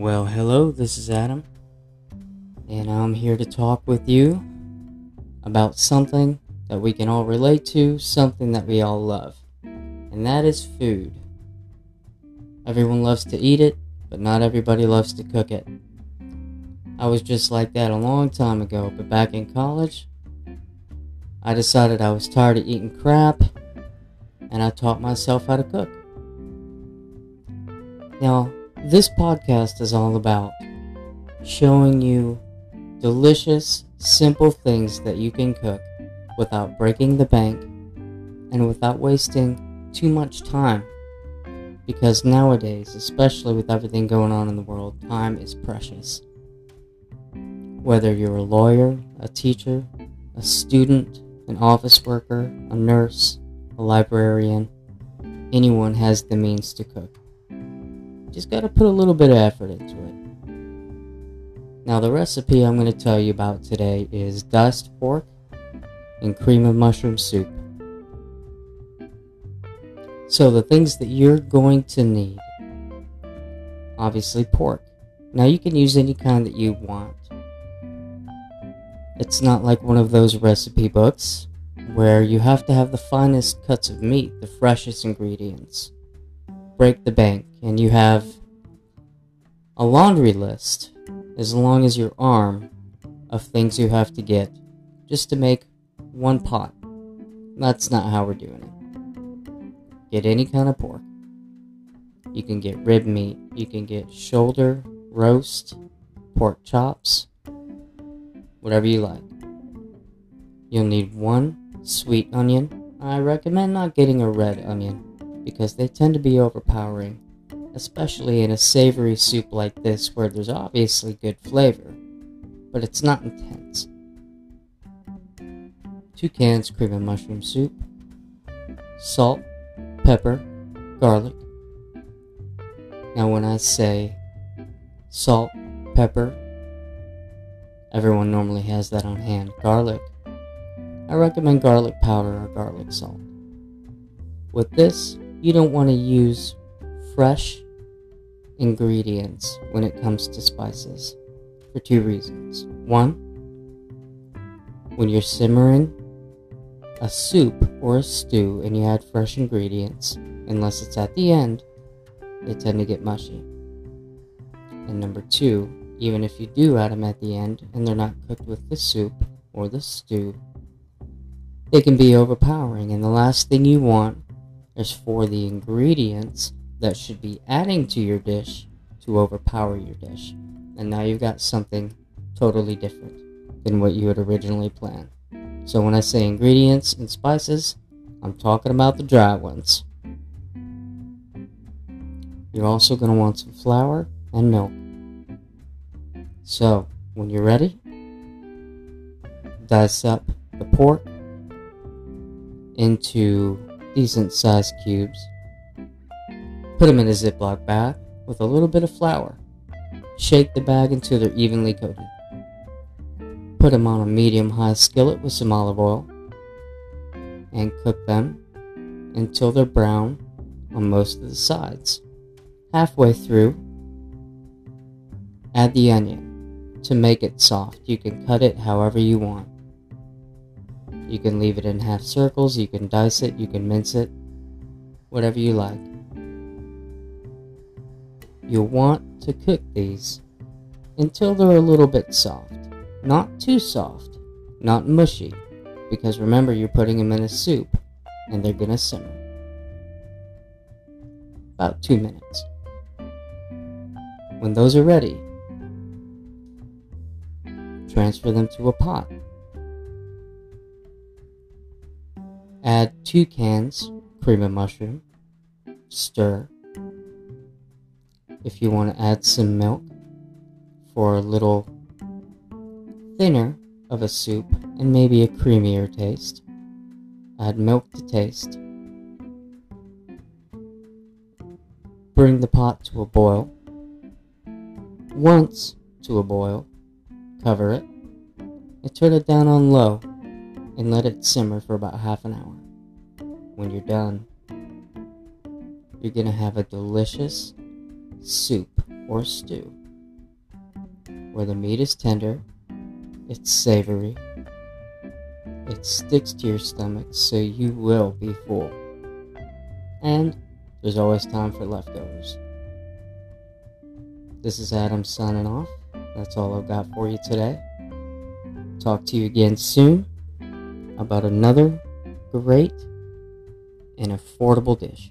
Well, hello, this is Adam, and I'm here to talk with you about something that we can all relate to, something that we all love, and that is food. Everyone loves to eat it, but not everybody loves to cook it. I was just like that a long time ago, but back in college, I decided I was tired of eating crap, and I taught myself how to cook. Now, this podcast is all about showing you delicious, simple things that you can cook without breaking the bank and without wasting too much time. Because nowadays, especially with everything going on in the world, time is precious. Whether you're a lawyer, a teacher, a student, an office worker, a nurse, a librarian, anyone has the means to cook. Just gotta put a little bit of effort into it. Now, the recipe I'm to tell you about today is dust pork and cream of mushroom soup. So, the things that you're going to need obviously, pork. Now, you can use any kind that you want. It's not like one of those recipe books where you have to have the finest cuts of meat, the freshest ingredients. Break the bank, and you have a laundry list as long as your arm of things you have to get just to make one pot. That's not how we're doing it. Get any kind of pork. You can get rib meat, you can get shoulder, roast, pork chops, whatever you like. You'll need one sweet onion. I recommend not getting a red onion because they tend to be overpowering, especially in a savory soup like this where there's obviously good flavor, but it's not intense. Two cans cream and mushroom soup, salt, pepper, garlic. Now, when I say salt, pepper, everyone normally has that on hand. Garlic, I recommend garlic powder or garlic salt. With this, you don't want to use fresh ingredients when it comes to spices for two reasons. One, when you're simmering a soup or a stew and you add fresh ingredients, unless it's at the end, they tend to get mushy. And number two, even if you do add them at the end and they're not cooked with the soup or the stew, they can be overpowering. And the last thing you want is for the ingredients that should be adding to your dish to overpower your dish. And now you've got something totally different than what you had originally planned. So when I say ingredients and spices, I'm talking about the dry ones. You're also going to want some flour and milk. So, when you're ready, dice up the pork into decent sized cubes. Put them in a Ziploc bag with a little bit of flour. Shake the bag until they're evenly coated. Put them on a medium high skillet with some olive oil and cook them until they're brown on most of the sides. Halfway through, add the onion to make it soft. You can cut it however you want. You can leave it in half circles, you can dice it, you can mince it, whatever you like. You'll want to cook these until they're a little bit soft. Not too soft, not mushy, because remember you're putting them in a soup and they're gonna simmer. About two minutes. When those are ready, transfer them to a pot. Add two cans cream of mushroom. Stir. If you want to add some milk for a little thinner of a soup and maybe a creamier taste, add milk to taste. Bring the pot to a boil. Once to a boil, cover it, and turn it down on low and let it simmer for about half an hour. When you're done, you're going to have a delicious soup or stew. where the meat is tender, it's savory, it sticks to your stomach, so you will be full. And there's always time for leftovers. This is Adam signing off. That's all I've got for you today. Talk to you again soon about another great and affordable dish.